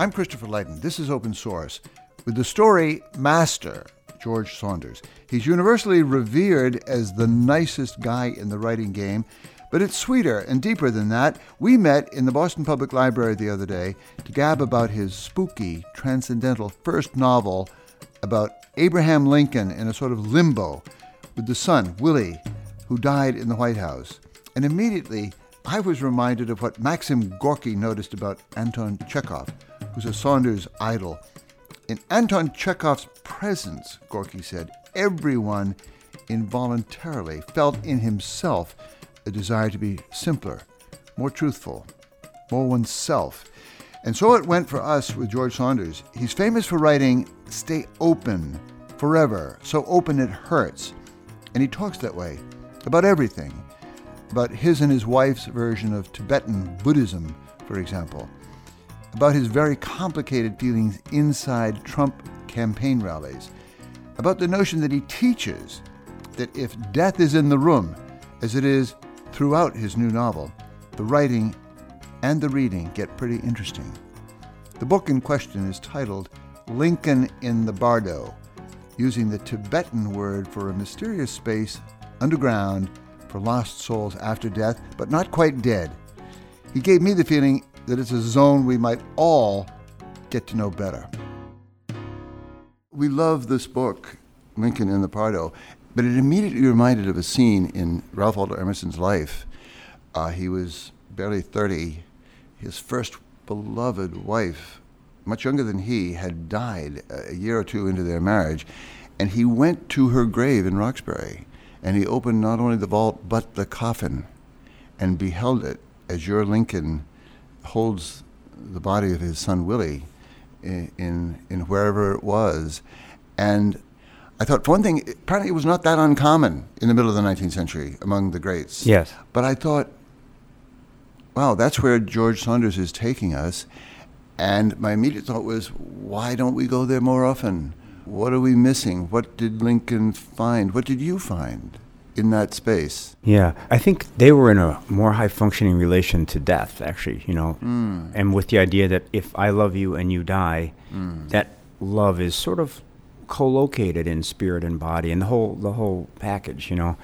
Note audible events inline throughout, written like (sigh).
I'm Christopher Lydon. This is Open Source with the story Master, George Saunders. He's universally revered as the nicest guy in the writing game, but it's sweeter and deeper than that. We met in the Boston Public Library the other day to gab about his spooky, transcendental first novel about Abraham Lincoln in a sort of limbo with the son, Willie, who died in the White House. And immediately, I was reminded of what Maxim Gorky noticed about Anton Chekhov, who's a Saunders idol. In Anton Chekhov's presence, Gorky said, everyone involuntarily felt in himself a desire to be simpler, more truthful, more oneself. And so it went for us with George Saunders. He's famous for writing, Stay open forever, so open it hurts. And he talks that way about everything. About his and his wife's version of Tibetan Buddhism, for example. About his very complicated feelings inside Trump campaign rallies. About the notion that he teaches that if death is in the room, as it is throughout his new novel, the writing and the reading get pretty interesting. The book in question is titled Lincoln in the Bardo, using the Tibetan word for a mysterious space underground for lost souls after death, but not quite dead. He gave me the feeling that it's a zone we might all get to know better. We love this book, Lincoln in the Bardo, but it immediately reminded of a scene in Ralph Waldo Emerson's life. Uh, he was barely 30. His first beloved wife, much younger than he, had died a year or two into their marriage, and he went to her grave in Roxbury, and he opened not only the vault but the coffin, and beheld it as your Lincoln holds the body of his son Willie in, in, in wherever it was. And I thought, for one thing, apparently it was not that uncommon in the middle of the 19th century among the greats. Yes. But I thought, wow, that's where George Saunders is taking us. And my immediate thought was, why don't we go there more often? What are we missing? What did Lincoln find? What did you find in that space? Yeah, I think they were in a more high functioning relation to death, actually, you know, Mm. and with the idea that if I love you and you die, that love is sort of co-located in spirit and body and the whole the whole package you know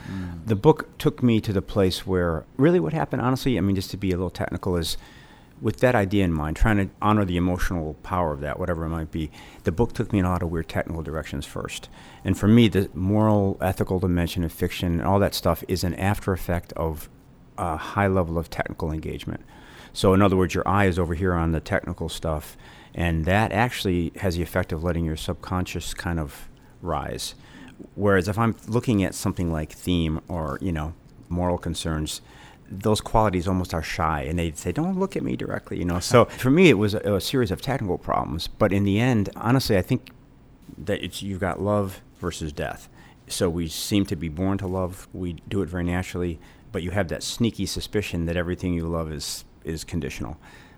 the book took me to the place where really what happened honestly i mean just to be a little technical is with that idea in mind trying to honor the emotional power of that whatever it might be the book took me in a lot of weird technical directions first. And for me the moral ethical dimension of fiction and all that stuff is an after effect of a high level of technical engagement. So in other words your eye is over here on the technical stuff and that actually has the effect of letting your subconscious kind of rise. Whereas if i'm looking at something like theme or you know moral concerns those qualities almost are shy and they say don't look at me directly you know? (laughs) So for me it was a, a series of technical problems but in the end honestly i think that it's you've got love versus death. So we seem to be born to love we do it very naturally but you have that sneaky suspicion that everything you love is is conditional.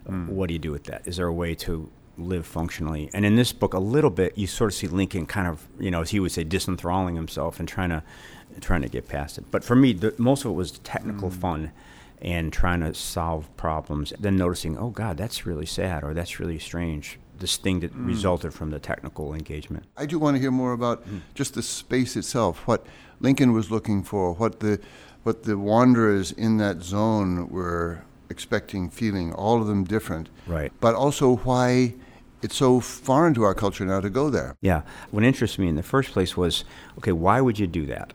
Mm. What do you do with that? Is there a way to live functionally? And in this book a little bit you sort of see lincoln kind of you know as he would say disenthralling himself and trying to trying to get past it but for me the, most of it was technical mm. fun and trying to solve problems then noticing oh god that's really sad or that's really strange this thing that mm. resulted from the technical engagement I do want to hear more about mm. just the space itself, what Lincoln was looking for, what the what the wanderers in that zone were expecting, feeling, all of them different. Right. But also why it's so foreign to our culture now to go there. Yeah. What interested me in the first place was okay, why would you do that?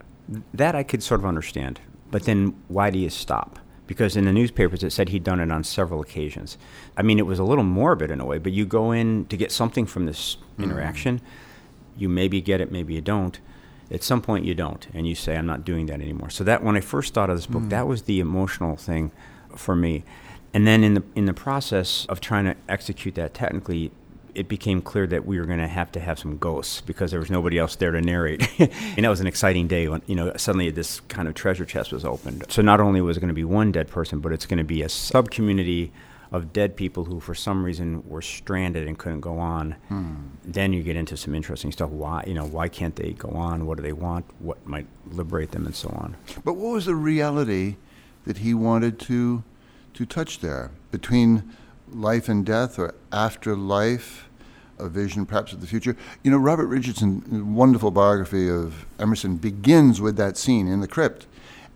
That I could sort of understand. But then why do you stop? Because in the newspapers it said he'd done it on several occasions. I mean, it was a little morbid in a way, but you go in to get something from this mm-hmm. interaction. You maybe get it, maybe you don't. At some point, you don't, and you say, I'm not doing that anymore. So, that when I first thought of this book, mm. that was the emotional thing for me. And then in the in the process of trying to execute that technically, it became clear that we were going to have to have some ghosts because there was nobody else there to narrate. (laughs) and that was an exciting day when you know suddenly this kind of treasure chest was opened. So not only was it going to be one dead person, but it's going to be a sub community of dead people who for some reason were stranded and couldn't go on. Hmm. Then you get into some interesting stuff. Why you know why can't they go on? What do they want? What might liberate them, and so on. But what was the reality that he wanted to to touch there between life and death or afterlife, a vision perhaps of the future. You know, Robert Richardson, wonderful biography of Emerson, begins with that scene in the crypt.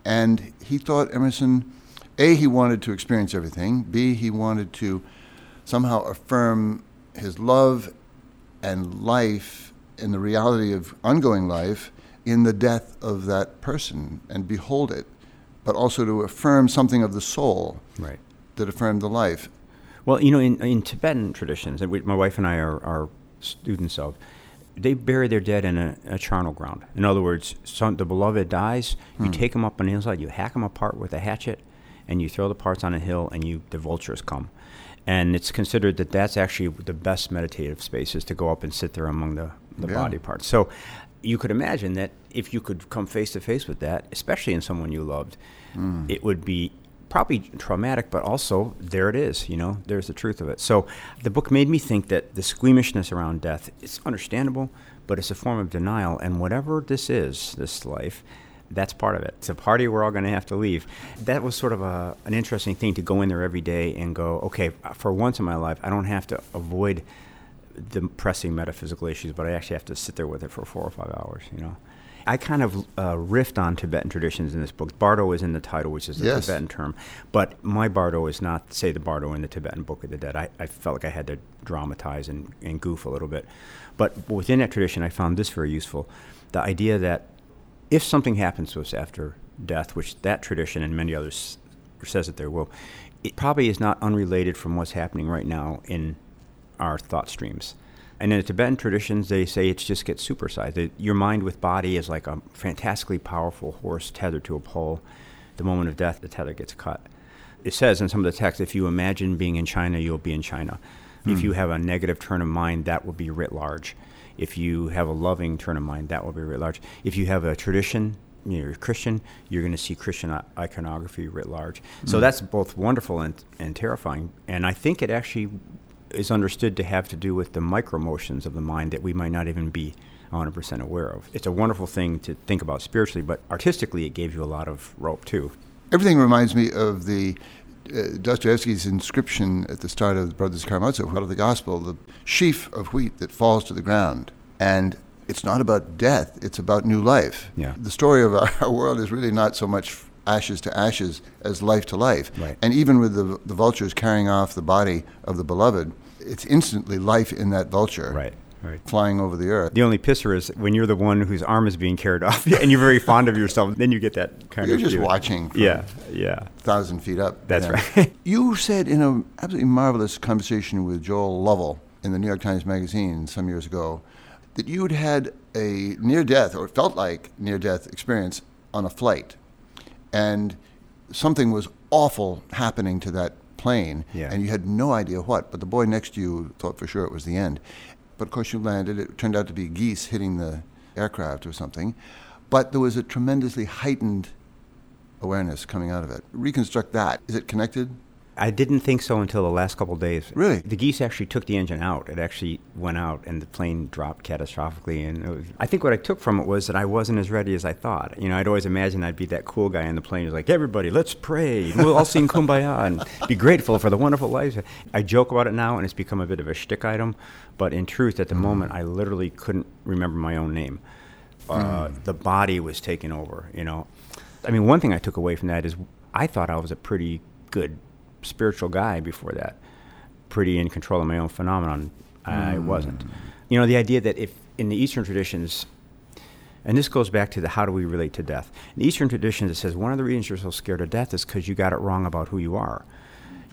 And he thought Emerson, A, he wanted to experience everything, B, he wanted to somehow affirm his love and life and the reality of ongoing life in the death of that person and behold it, but also to affirm something of the soul Right. that affirmed the life. Well, you know, in, in Tibetan traditions, that we, my wife and I are, are students of, they bury their dead in a, a charnel ground. In other words, some, the beloved dies, you hmm. take them up on the hillside, you hack them apart with a hatchet, and you throw the parts on a hill, and you the vultures come. And it's considered that that's actually the best meditative space is to go up and sit there among the, the Yeah. body parts. So you could imagine that if you could come face to face with that, especially in someone you loved, hmm. it would be probably traumatic, but also there it is, you know, there's the truth of it. So the book made me think that the squeamishness around death is understandable, but it's a form of denial. And whatever this is, this life, that's part of it. It's a party we're all going to have to leave. That was sort of a, an interesting thing to go in there every day and go, okay, for once in my life, I don't have to avoid the pressing metaphysical issues, but I actually have to sit there with it for four or five hours, you know. I kind of uh, riffed on Tibetan traditions in this book. Bardo is in the title, which is a Yes. Tibetan term, but my Bardo is not, say, the Bardo in the Tibetan Book of the Dead. I, I felt like I had to dramatize and, and goof a little bit. But within that tradition, I found this very useful the idea that if something happens to us after death, which that tradition and many others says that there will, it probably is not unrelated from what's happening right now in our thought streams. And in the Tibetan traditions, they say it just gets supersized. That your mind with body is like a fantastically powerful horse tethered to a pole. The moment of death, the tether gets cut. It says in some of the texts, if you imagine being in China, you'll be in China. If hmm. you have a negative turn of mind, that will be writ large. If you have a loving turn of mind, that will be writ large. If you have a tradition, you're Christian, you're going to see Christian iconography writ large. So hmm. that's both wonderful and, and terrifying. And I think it actually is understood to have to do with the micro motions of the mind that we might not even be 100% aware of. It's a wonderful thing to think about spiritually, but artistically, it gave you a lot of rope too. Everything reminds me of the uh, Dostoevsky's inscription at the start of the Brothers Karamazov, out of the Gospel, the sheaf of wheat that falls to the ground. And it's not about death, it's about new life. Yeah. The story of our, (laughs) our world is really not so much ashes to ashes as life to life. Right. And even with the, the vultures carrying off the body of the beloved, it's instantly life in that vulture Right, right. flying over the earth. The only pisser is when you're the one whose arm is being carried (laughs) off and you're very fond of yourself, then you get that kind of You're just feeling. watching from Yeah, yeah. thousand feet up. That's right. (laughs) you said in an absolutely marvelous conversation with Joel Lovell in the New York Times Magazine some years ago that you'd had a near death, or felt like near death experience on a flight. And something was awful happening to that plane, Yeah. and you had no idea what, but the boy next to you thought for sure it was the end. But of course, you landed. It turned out to be geese hitting the aircraft or something. But there was a tremendously heightened awareness coming out of it. Reconstruct that. Is it connected? I didn't think so until the last couple of days. Really? The geese actually took the engine out. It actually went out, and the plane dropped catastrophically. And it was, I think what I took from it was that I wasn't as ready as I thought. You know, I'd always imagined I'd be that cool guy in the plane who's like, "Everybody, let's pray. We'll all sing kumbaya and be grateful for the wonderful life." I joke about it now, and it's become a bit of a shtick item. But in truth, at the mm-hmm. moment, I literally couldn't remember my own name. Uh, mm. The body was taken over. You know, I mean, one thing I took away from that is I thought I was a pretty good spiritual guy before that, pretty in control of my own phenomenon. I mm. wasn't. You know, the idea that if in the Eastern traditions, and this goes back to the how do we relate to death. In the Eastern traditions, it says one of the reasons you're so scared of death is because you got it wrong about who you are.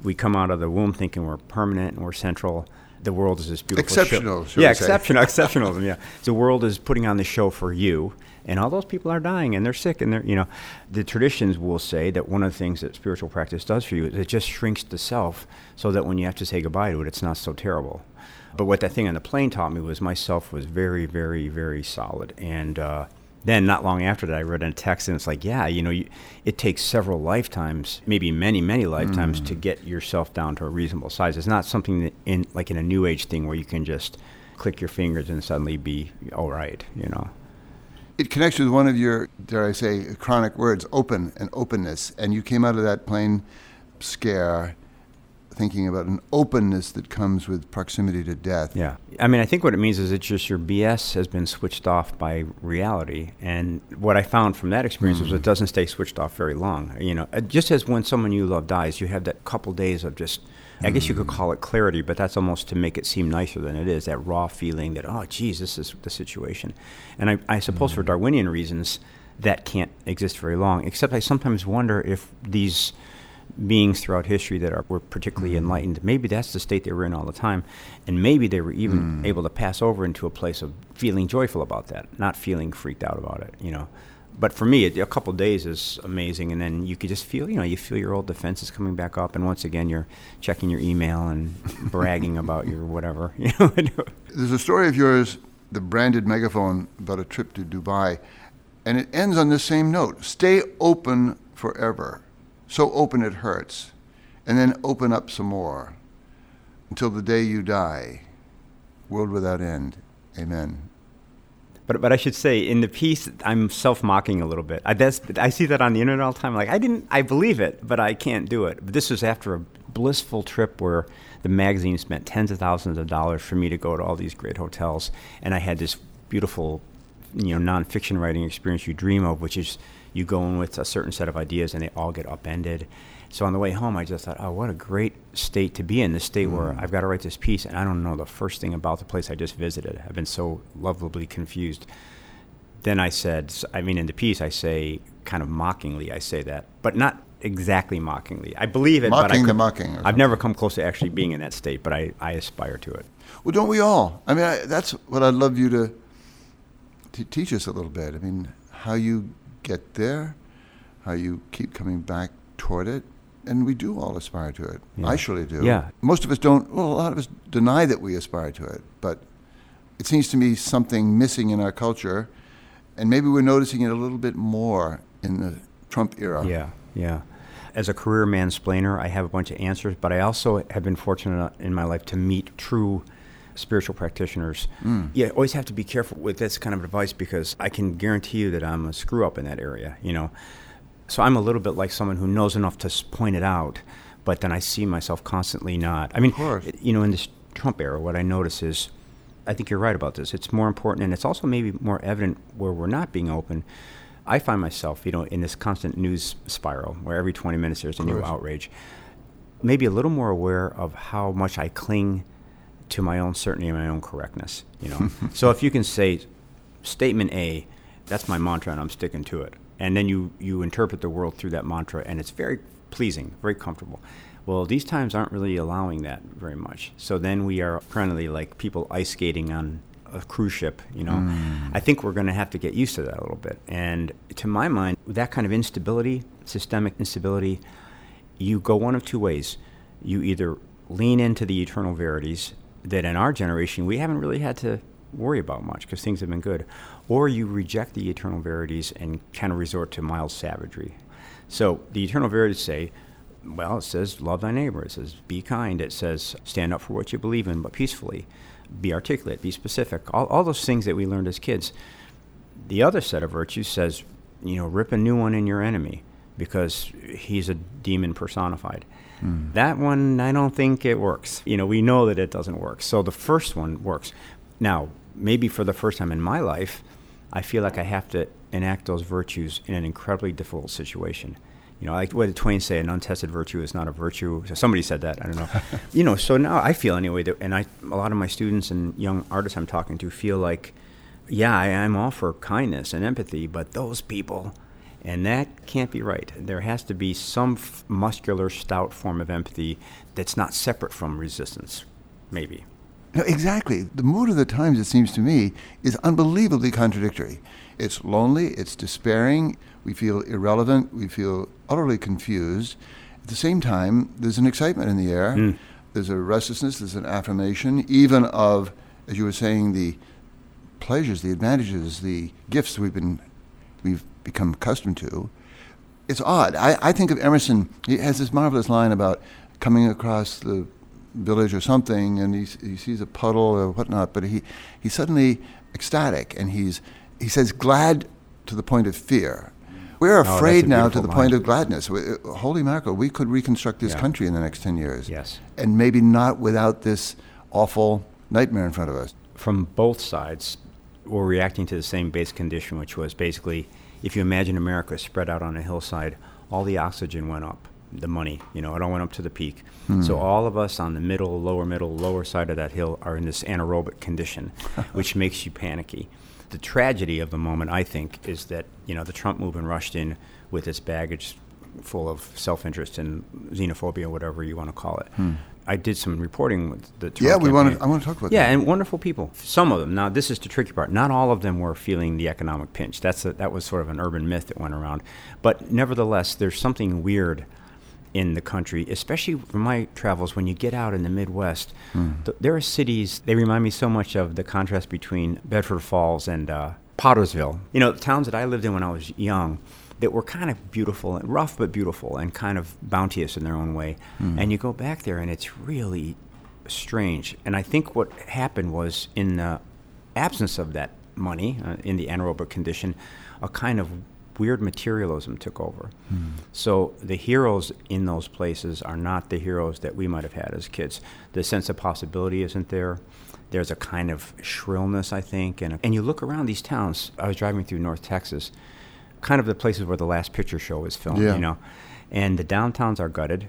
We come out of the womb thinking we're permanent and we're central. The world is this beautiful Exceptional, shall Yeah, exceptional, exceptionalism. Yeah, (laughs) the world is putting on the show for you, and all those people are dying and they're sick and they're you know, the traditions will say that one of the things that spiritual practice does for you is it just shrinks the self so that when you have to say goodbye to it, it's not so terrible. But what that thing on the plane taught me was myself was very, very, very solid. And uh, then not long after that, I read a text and it's like, yeah, you know, you, it takes several lifetimes, maybe many, many lifetimes, to get yourself down to a reasonable size. It's not something that in like in a new age thing where you can just click your fingers and suddenly be all right, you know. It connects with one of your, dare I say, chronic words, open and openness. And you came out of that plane scare thinking about an openness that comes with proximity to death. Yeah. I mean, I think what it means is it's just your BS has been switched off by reality. And what I found from that experience mm. was it doesn't stay switched off very long. You know, just as when someone you love dies, you have that couple days of just, I guess you could call it clarity, but that's almost to make it seem nicer than it is. That raw feeling that, oh, geez, this is the situation. And I, I suppose mm. for Darwinian reasons, that can't exist very long. Except I sometimes wonder if these beings throughout history that are, were particularly mm. enlightened, maybe that's the state they were in all the time. And maybe they were even mm. able to pass over into a place of feeling joyful about that, not feeling freaked out about it, you know. But for me, a couple days is amazing, and then you could just feel, you know, you feel your old defenses coming back up, and once again, you're checking your email and (laughs) bragging about your whatever. (laughs) You know. (laughs) There's a story of yours, the Braindead Megaphone, about a trip to Dubai, and it ends on this same note: "Stay open forever." so open it hurts, and then open up some more until the day you die. World without end. Amen. But but I should say in the piece I'm self mocking a little bit. I that's, I see that on the internet all the time. Like I didn't I believe it, but I can't do it. But this was after a blissful trip where the magazine spent tens of thousands of dollars for me to go to all these great hotels, and I had this beautiful, you know, nonfiction writing experience you dream of, which is you go in with a certain set of ideas and they all get upended. So on the way home, I just thought, oh, what a great state to be in. This state mm. where I've got to write this piece and I don't know the first thing about the place I just visited. I've been so lovably confused. Then I said, I mean, in the piece, I say kind of mockingly, I say that, but not exactly mockingly. I believe it, mocking could, the mocking. I've never come close to actually being in that state, but I, I aspire to it. Well, don't we all? I mean, I, that's what I'd love you to, to teach us a little bit. I mean, how you get there, how you keep coming back toward it. And we do all aspire to it. Yeah. I surely do. Yeah. Most of us don't, well, a lot of us deny that we aspire to it. But it seems to me something missing in our culture. And maybe we're noticing it a little bit more in the Trump era. Yeah, yeah. As a career mansplainer, I have a bunch of answers, but I also have been fortunate in my life to meet true spiritual practitioners. Mm. Yeah, always have to be careful with this kind of advice because I can guarantee you that I'm a screw up in that area, you know. So I'm a little bit like someone who knows enough to point it out, but then I see myself constantly not. I mean, you know, in this Trump era, what I notice is, I think you're right about this. It's more important, and it's also maybe more evident where we're not being open. I find myself, you know, in this constant news spiral where every 20 minutes there's a new outrage. Maybe a little more aware of how much I cling to my own certainty and my own correctness. You know, (laughs) so if you can say, statement A, that's my mantra, and I'm sticking to it and then you you interpret the world through that mantra, and it's very pleasing, very comfortable. Well, these times aren't really allowing that very much. So then we are currently like people ice skating on a cruise ship, you know. Mm. I think we're going to have to get used to that a little bit. And to my mind, that kind of instability, systemic instability, you go one of two ways. You either lean into the eternal verities that in our generation we haven't really had to worry about much because things have been good, or you reject the eternal verities and kind of resort to mild savagery. So the eternal verities say, well, it says love thy neighbor. It says be kind. It says stand up for what you believe in, but peacefully. Be articulate. Be specific. All, all those things that we learned as kids. The other set of virtues says, you know, rip a new one in your enemy because he's a demon personified. Mm. That one, I don't think it works. You know, we know that it doesn't work. So the first one works. Now, maybe for the first time in my life, I feel like I have to enact those virtues in an incredibly difficult situation. You know, like what did Twain say? An untested virtue is not a virtue. So somebody said that. I don't know. (laughs) you know, so now I feel anyway that, and I, a lot of my students and young artists I'm talking to feel like, yeah, I, I'm all for kindness and empathy, but those people, and that can't be right. There has to be some f- muscular, stout form of empathy that's not separate from resistance, maybe. No, exactly. The mood of the times, it seems to me, is unbelievably contradictory. It's lonely, it's despairing, we feel irrelevant, we feel utterly confused. At the same time, there's an excitement in the air, mm. there's a restlessness, there's an affirmation, even of, as you were saying, the pleasures, the advantages, the gifts we've been we've become accustomed to. It's odd. I, I think of Emerson, he has this marvelous line about coming across the village or something, and he, he sees a puddle or whatnot, but he, he's suddenly ecstatic, and he's, he says, glad to the point of fear. We're Oh, afraid now to the line. point of gladness. We- uh, Holy mackerel, we could reconstruct this Yeah. country in the next 10 years. Yes. And maybe not without this awful nightmare in front of us. From both sides, we're reacting to the same base condition, which was basically if you imagine America spread out on a hillside, all the oxygen went up, the money, you know, it all went up to the peak. Hmm. So all of us on the middle, lower middle, lower side of that hill are in this anaerobic condition, (laughs) which makes you panicky. The tragedy of the moment, I think, is that, you know, the Trump movement rushed in with its baggage full of self-interest and xenophobia, whatever you want to call it. Hmm. I did some reporting with the Trump Yeah, we want to. I want to talk about that. Yeah, that. and wonderful people. Some of them. Now, this is the tricky part. Not all of them were feeling the economic pinch. That's a, that was sort of an urban myth that went around. But nevertheless, there's something weird in the country, especially from my travels. When you get out in the Midwest, th- there are cities. They remind me so much of the contrast between Bedford Falls and uh, Pottersville. You know, towns that I lived in when I was young. That were kind of beautiful and rough, but beautiful, and kind of bounteous in their own way. And you go back there, and it's really strange. And I think what happened was in the absence of that money, uh, in the anaerobic condition, a kind of weird materialism took over. Hmm. So the heroes in those places are not the heroes that we might have had as kids. The sense of possibility isn't there. There's a kind of shrillness, I think. And, and you look around these towns. I was driving through North Texas, kind of the places where the last picture show was filmed, Yeah. you know. And the downtowns are gutted.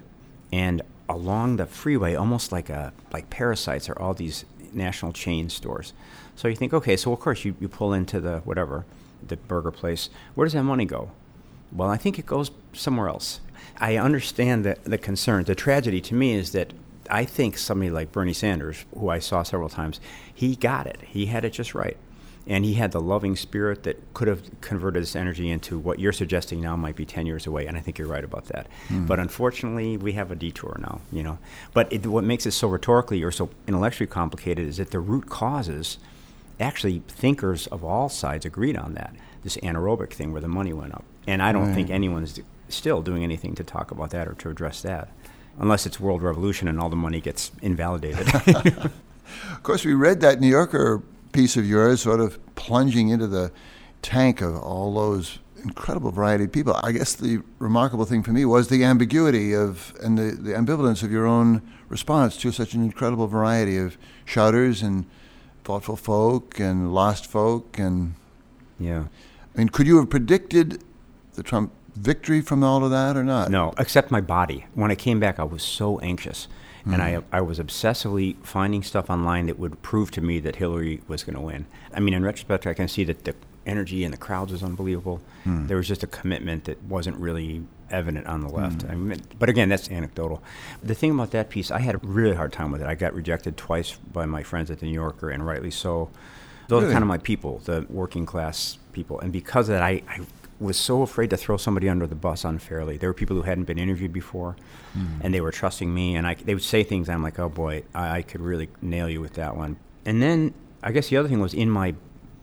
And along the freeway, almost like a like parasites, are all these national chain stores. So you think, okay, so of course you, you pull into the whatever, the burger place. Where does that money go? Well, I think it goes somewhere else. I understand the, the concern. The tragedy to me is that I think somebody like Bernie Sanders, who I saw several times, he got it. He had it just right. And he had the loving spirit that could have converted this energy into what you're suggesting now might be 10 years away. And I think you're right about that. Hmm. But unfortunately, we have a detour now, you know. But it, what makes it so rhetorically or so intellectually complicated is that the root causes actually thinkers of all sides agreed on that this anaerobic thing where the money went up. And i don't think anyone's d- still doing anything to talk about that or to address that unless it's world revolution and all the money gets invalidated. (laughs) (laughs) Of course, we read that New Yorker piece of yours, sort of plunging into the tank of all those incredible variety of people. I guess the remarkable thing for me was the ambiguity of and the, the ambivalence of your own response to such an incredible variety of shouters and thoughtful folk and lost folk. And yeah I mean, could you have predicted the Trump victory from all of that or not? no except my body when i came back i was so anxious and I, mm-hmm. I was obsessively finding stuff online that would prove to me that Hillary was going to win. I mean, in retrospect, I can see that the energy and the crowds was unbelievable. Hmm. There was just a commitment that wasn't really evident on the hmm. left. I mean, but again, that's anecdotal. The thing about that piece, I had a really hard time with it. I got rejected twice by my friends at the New Yorker, and rightly so. Those Really? are kind of my people, the working class people. And because of that, I, I was so afraid to throw somebody under the bus unfairly. There were people who hadn't been interviewed before, hmm. and they were trusting me, and I, they would say things. I'm like, oh boy, I, I could really nail you with that one. And then I guess the other thing was in my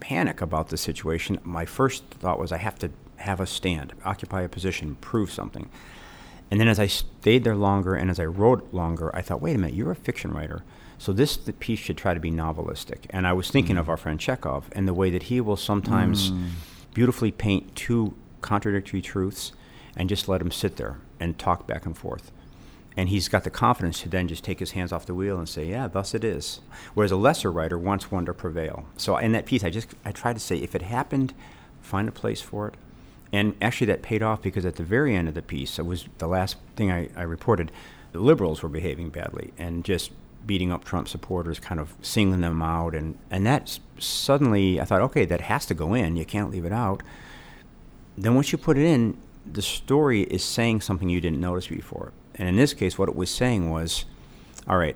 panic about the situation. My first thought was I have to have a stand, occupy a position, prove something. And then as I stayed there longer and as I wrote longer, I thought, wait a minute, you're a fiction writer. So this the piece should try to be novelistic. And I was thinking of mm. our friend Chekhov and the way that he will sometimes mm. beautifully paint two contradictory truths and just let them sit there and talk back and forth. And he's got the confidence to then just take his hands off the wheel and say, "Yeah, thus it is." Whereas a lesser writer wants one to prevail. So in that piece, I just I tried to say, if it happened, find a place for it. And actually, that paid off because at the very end of the piece, it was the last thing I, I reported. The liberals were behaving badly and just beating up Trump supporters, kind of singling them out, and and that suddenly I thought, okay, that has to go in. You can't leave it out. Then once you put it in, the story is saying something you didn't notice before. And in this case, what it was saying was, all right,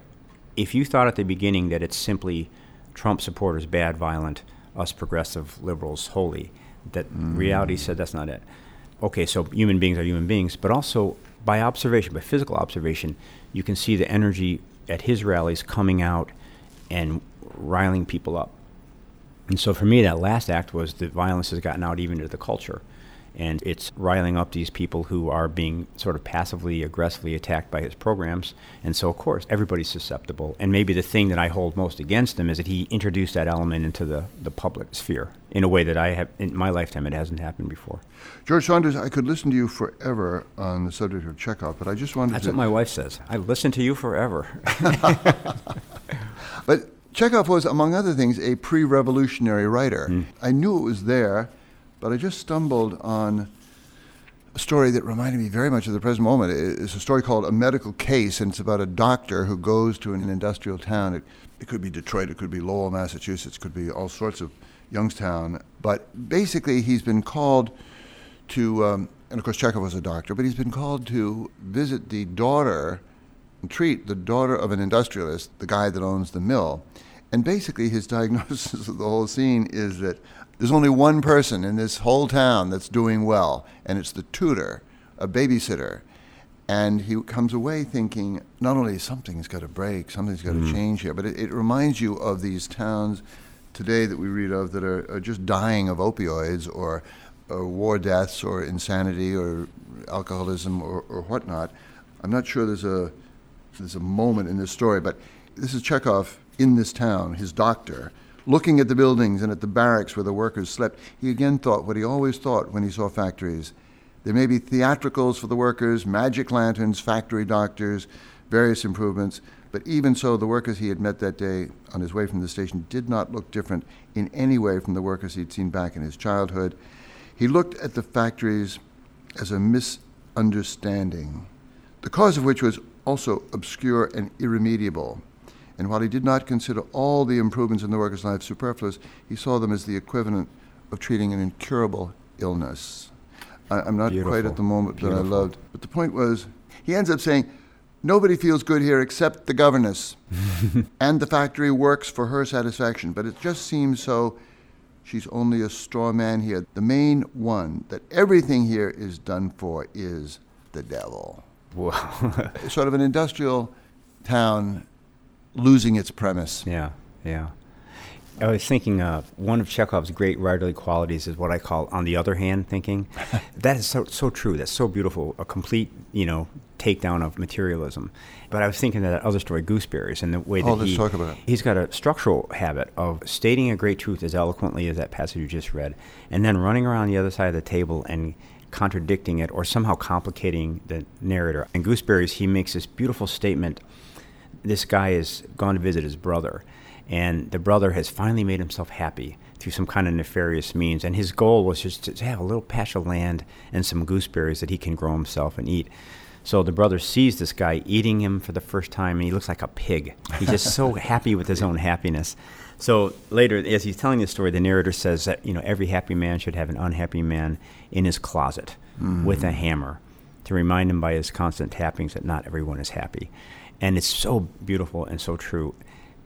if you thought at the beginning that it's simply Trump supporters bad, violent, us progressive liberals holy, that reality said that's not it. Okay, so human beings are human beings, but also by observation, by physical observation, you can see the energy at his rallies coming out and riling people up. And so for me, that last act was the violence has gotten out even into the culture. And it's riling up these people who are being sort of passively aggressively attacked by his programs and so of course everybody's susceptible and maybe the thing that i hold most against him is that he introduced that element into the, the public sphere in a way that i have in my lifetime it hasn't happened before George Saunders, I could listen to you forever on the subject of Chekhov, but I just wanted that's to. what my wife says i listen to you forever (laughs) But Chekhov was, among other things, a pre revolutionary writer. Hmm. I knew it was there, but I just stumbled on a story that reminded me very much of the present moment. It's a story called A Medical Case, and it's about a doctor who goes to an industrial town. It, it could be Detroit, it could be Lowell, Massachusetts, it could be all sorts of Youngstown. But basically, he's been called to, um, and of course, Chekhov was a doctor, but he's been called to visit the daughter and treat the daughter of an industrialist, the guy that owns the mill. And basically, his (laughs) diagnosis of the whole scene is that there's only one person in this whole town that's doing well, and it's the tutor, a babysitter. And he comes away thinking, not only something's got to break, something's got to mm. change here, but it, it reminds you of these towns today that we read of that are, are just dying of opioids or, or war deaths or insanity or alcoholism or, or whatnot. I'm not sure there's a there's a moment in this story, but this is Chekhov in this town, his doctor, looking at the buildings and at the barracks where the workers slept. He again thought what he always thought when he saw factories. There may be theatricals for the workers, magic lanterns, factory doctors, various improvements, but even so, the workers he had met that day on his way from the station did not look different in any way from the workers he'd seen back in his childhood. He looked at the factories as a misunderstanding, the cause of which was also obscure and irremediable. And while he did not consider all the improvements in the workers' lives superfluous, he saw them as the equivalent of treating an incurable illness. I, I'm not quite at the moment that I loved, but the point was, he ends up saying, Nobody feels good here except the governess. (laughs) and the factory works for her satisfaction. But it just seems so. She's only a straw man here. The main one that everything here is done for is the devil. Well, (laughs) Sort of an industrial town losing its premise. yeah, yeah. I was thinking uh, one of Chekhov's great writerly qualities is what I call on the other hand thinking. (laughs) that is so so true. That's so beautiful. A complete, you know, takedown of materialism. But I was thinking of that other story, Gooseberries, and the way that Oh, he talk about it. he's got a structural habit of stating a great truth as eloquently as that passage you just read, and then running around the other side of the table and contradicting it or somehow complicating the narrator. In Gooseberries, he makes this beautiful statement this guy has gone to visit his brother, and the brother has finally made himself happy through some kind of nefarious means. And his goal was just to have a little patch of land and some gooseberries that he can grow himself and eat. So the brother sees this guy eating him for the first time, and he looks like a pig. He's just so (laughs) happy with his own happiness. So later, as he's telling this story, the narrator says that you know every happy man should have an unhappy man in his closet hmm. with a hammer to remind him by his constant tappings that not everyone is happy. And it's so beautiful and so true.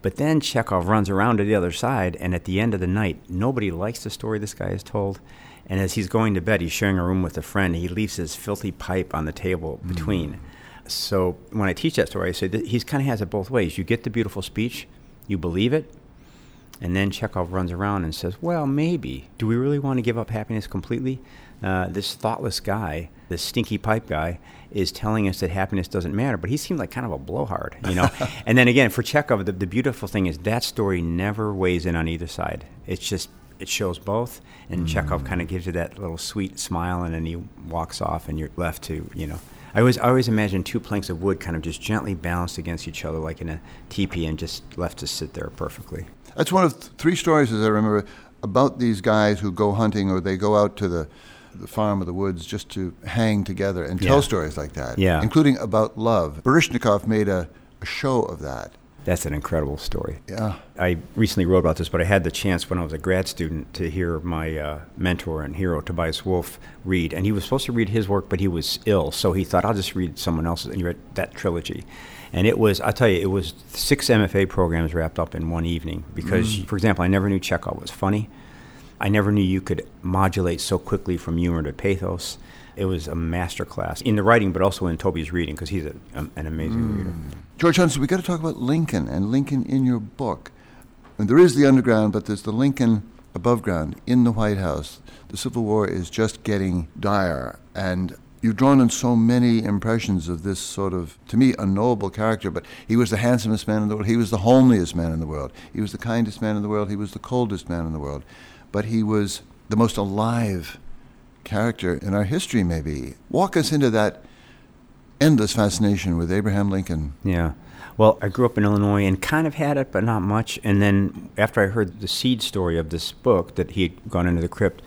But then Chekhov runs around to the other side, and at the end of the night, nobody likes the story this guy has told. And as he's going to bed, he's sharing a room with a friend. He leaves his filthy pipe on the table between. So when I teach that story, I say that he kind of has it both ways. You get the beautiful speech, you believe it, and then Chekhov runs around and says, Well, maybe. Do we really want to give up happiness completely? Uh, this thoughtless guy, this stinky pipe guy, is telling us that happiness doesn't matter, but he seemed like kind of a blowhard, you know? (laughs) and then again, for Chekhov, the, the beautiful thing is that story never weighs in on either side. It's just, it shows both, and hmm. Chekhov kind of gives you that little sweet smile, and then he walks off, and you're left to, you know. I always, I always imagine two planks of wood kind of just gently balanced against each other, like in a teepee, and just left to sit there perfectly. That's one of th- three stories, as I remember, about these guys who go hunting or they go out to the, the farm or the woods just to hang together and tell Yeah. stories like that, Yeah. including about love. Baryshnikov made a, a show of that. That's an incredible story. Yeah. I recently wrote about this, but I had the chance when I was a grad student to hear my uh, mentor and hero, Tobias Wolff, read. And he was supposed to read his work, but he was ill. So he thought, I'll just read someone else's. And he read that trilogy. And it was, I'll tell you, it was six MFA programs wrapped up in one evening. Because, for example, I never knew Chekhov was funny. I never knew you could modulate so quickly from humor to pathos. It was a master class in the writing, but also in Toby's reading, because he's a, um, an amazing reader. George Johnson, we got to talk about Lincoln and Lincoln in your book. And there is the underground, but there's the Lincoln above ground in the White House. The Civil War is just getting dire, and you've drawn on so many impressions of this sort of, to me, unknowable character. But he was the handsomest man in the world. He was the homeliest man in the world. He was the kindest man in the world. He was the coldest man in the world. But he was the most alive character in our history, maybe. Walk us into that endless fascination with Abraham Lincoln. Yeah. Well, I grew up in Illinois and kind of had it, but not much. And then after I heard the seed story of this book that he had gone into the crypt,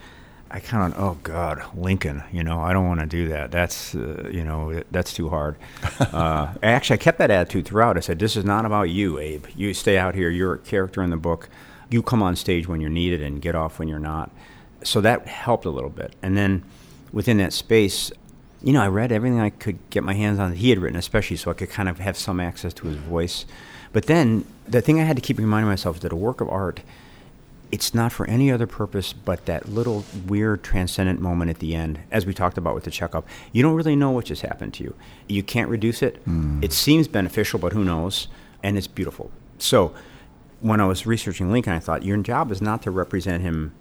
I kind of, oh God, Lincoln, you know, I don't want to do that. That's, uh, you know, that's too hard. (laughs) uh, actually, I kept that attitude throughout. I said, this is not about you, Abe. You stay out here. You're a character in the book. You come on stage when you're needed and get off when you're not. So that helped a little bit. And then within that space, you know, I read everything I could get my hands on that he had written, especially so I could kind of have some access to his voice. But then the thing I had to keep reminding myself is that a work of art – it's not for any other purpose but that little weird transcendent moment at the end, as we talked about with the Chekhov. You don't really know what just happened to you. You can't reduce it. Mm. It seems beneficial, but who knows? And it's beautiful. So when I was researching Lincoln, I thought your job is not to represent him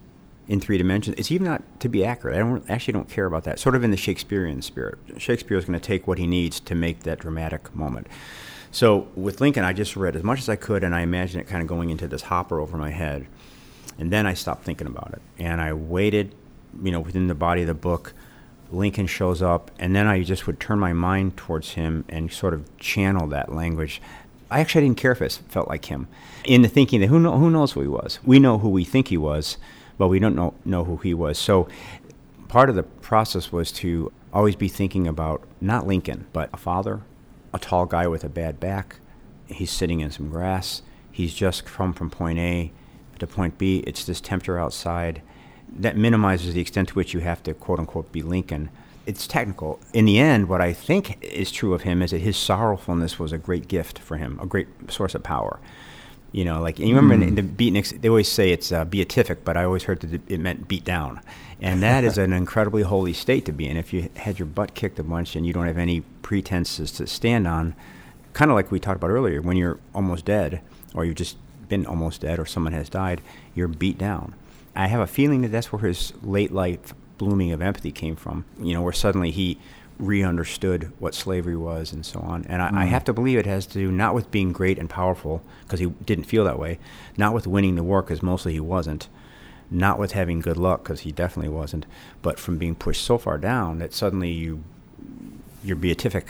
in three dimensions. It's even not to be accurate. I don't actually don't care about that. Sort of in the Shakespearean spirit. Shakespeare is going to take what he needs to make that dramatic moment. So with Lincoln, I just read as much as I could, and I imagined it kind of going into this hopper over my head. And then I stopped thinking about it. And I waited, you know, within the body of the book. Lincoln shows up, and then I just would turn my mind towards him and sort of channel that language. I actually didn't care if it felt like him. In the thinking that who, know, who knows who he was? We know who we think he was, but we don't know, know who he was. So part of the process was to always be thinking about not Lincoln, but a father, a tall guy with a bad back. He's sitting in some grass. He's just come from point A to point B. It's this temperature outside that minimizes the extent to which you have to quote unquote be Lincoln. It's technical. In the end, what I think is true of him is that his sorrowfulness was a great gift for him, a great source of power. You know, like you remember mm. in the beatniks, they always say it's uh, beatific, but I always heard that it meant beat down, and that is an incredibly holy state to be in. If you had your butt kicked a bunch and you don't have any pretenses to stand on, kind of like we talked about earlier, when you're almost dead or you've just been almost dead or someone has died, you're beat down. I have a feeling that that's where his late life blooming of empathy came from. You know, where suddenly he re-understood what slavery was and so on. And I, mm. I have to believe it has to do not with being great and powerful because he didn't feel that way, not with winning the war because mostly he wasn't, not with having good luck because he definitely wasn't, but from being pushed so far down that suddenly you you're beatific.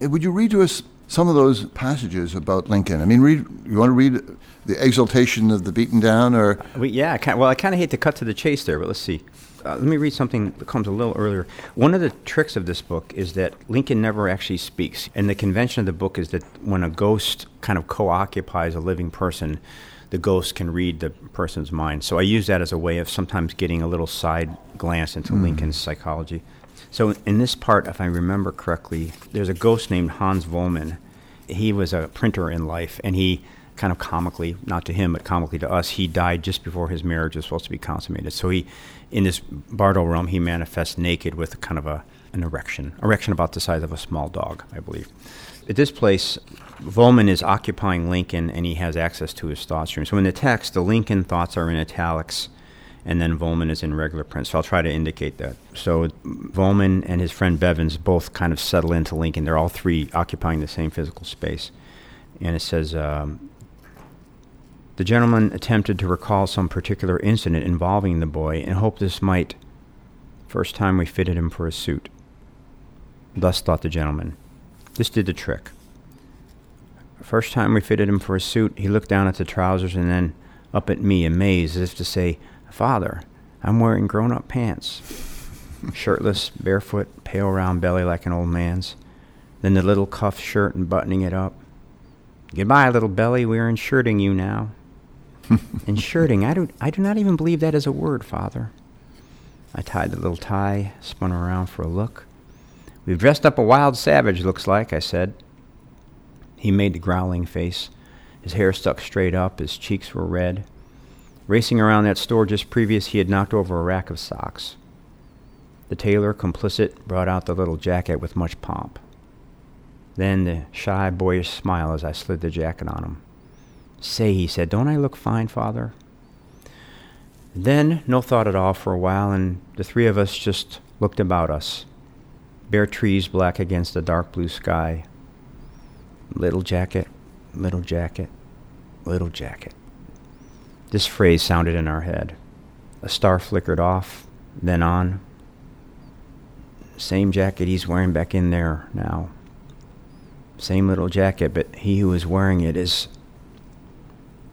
Would you read to us some of those passages about Lincoln? I mean, read. You want to read the exaltation of the beaten down, or we, yeah, I well, I kind of hate to cut to the chase there, but let's see. Uh, let me read something that comes a little earlier. One of the tricks of this book is that Lincoln never actually speaks, and the convention of the book is that when a ghost kind of co-occupies a living person, the ghost can read the person's mind. So I use that as a way of sometimes getting a little side glance into mm. Lincoln's psychology. So in this part, if I remember correctly, there's a ghost named Hans Vollman. He was a printer in life, and he kind of comically, not to him, but comically to us, he died just before his marriage was supposed to be consummated. So he, in this Bardo realm, he manifests naked with kind of a an erection, erection about the size of a small dog, I believe. At this place, Vollman is occupying Lincoln, and he has access to his thought stream. So in the text, the Lincoln thoughts are in italics, and then Vollman is in regular print. So I'll try to indicate that. So Vollman and his friend Bevins both kind of settle into Lincoln. They're all three occupying the same physical space. And it says, um, the gentleman attempted to recall some particular incident involving the boy and hoped this might. First time we fitted him for a suit. Thus thought the gentleman. This did the trick. First time we fitted him for a suit, he looked down at the trousers and then up at me, amazed, as if to say, Father, I'm wearing grown up pants. (laughs) Shirtless, barefoot, pale round belly like an old man's. Then the little cuff shirt and buttoning it up. Goodbye, little belly, we're inshirting you now. (laughs) Inshirting, I, do, I do not even believe that is a word, Father. I tied the little tie, spun around for a look. We've dressed up a wild savage, looks like, I said. He made the growling face. His hair stuck straight up, his cheeks were red. Racing around that store just previous, he had knocked over a rack of socks. The tailor, complicit, brought out the little jacket with much pomp. Then the shy, boyish smile as I slid the jacket on him. Say, he said, don't I look fine, father? Then, no thought at all for a while, and the three of us just looked about us. Bare trees black against a dark blue sky. Little jacket, little jacket, little jacket. This phrase sounded in our head. A star flickered off, then on. Same jacket he's wearing back in there now. Same little jacket, but he who is wearing it is.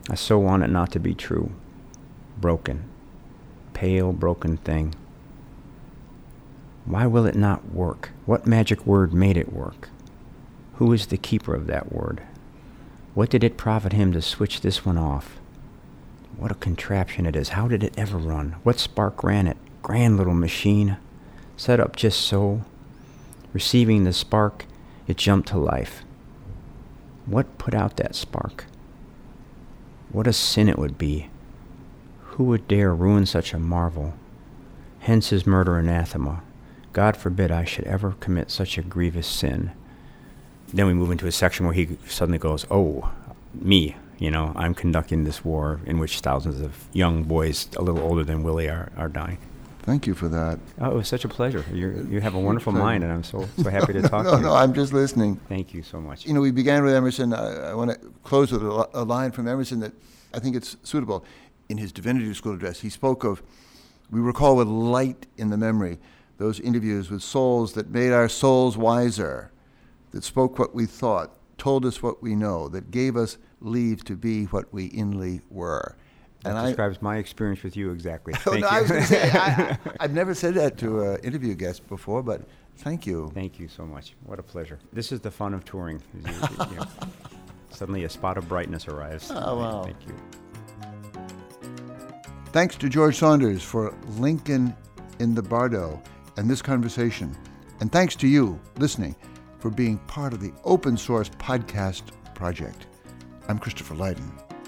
I so want it not to be true. Broken. Pale, broken thing. Why will it not work? What magic word made it work? Who is the keeper of that word? What did it profit him to switch this one off? What a contraption it is. How did it ever run? What spark ran it? Grand little machine. Set up just so. Receiving the spark, it jumped to life. What put out that spark? What a sin it would be. Who would dare ruin such a marvel? Hence his murder anathema. God forbid I should ever commit such a grievous sin. Then we move into a section where he suddenly goes, Oh, me, you know, I'm conducting this war in which thousands of young boys, a little older than Willie, are, are dying. Thank you for that. Oh, it was such a pleasure. you you have a wonderful mind, and I'm so, so happy to (laughs) talk no, to you. No, I'm just listening. Thank you so much. You know, we began with Emerson. I, I want to close with a, a line from Emerson that I think it's suitable. In his Divinity School address, he spoke of, we recall with light in the memory, those interviews with souls that made our souls wiser, that spoke what we thought, told us what we know, that gave us leave to be what we inly were. That And describes my experience with you exactly. (laughs) Oh, Thank no, you. I was going to say, I, I, (laughs) have never said that to an interview guest before, but thank you. Thank you so much. What a pleasure. This is the fun of touring. you- you know, suddenly a spot of brightness arrives. Oh, wow. Thank you. Thanks to George Saunders for Lincoln in the Bardo and this conversation. And thanks to you, listening, for being part of the open source podcast project. I'm Christopher Lydon.